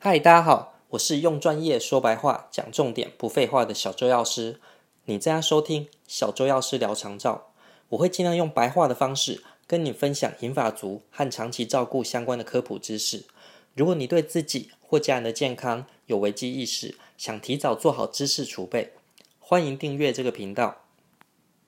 嗨，大家好，我是用专业说白话、讲重点、不废话的小周药师。你正在收听小周药师聊长照，我会尽量用白话的方式跟你分享银发族和长期照顾相关的科普知识。如果你对自己或家人的健康有危机意识，想提早做好知识储备，欢迎订阅这个频道。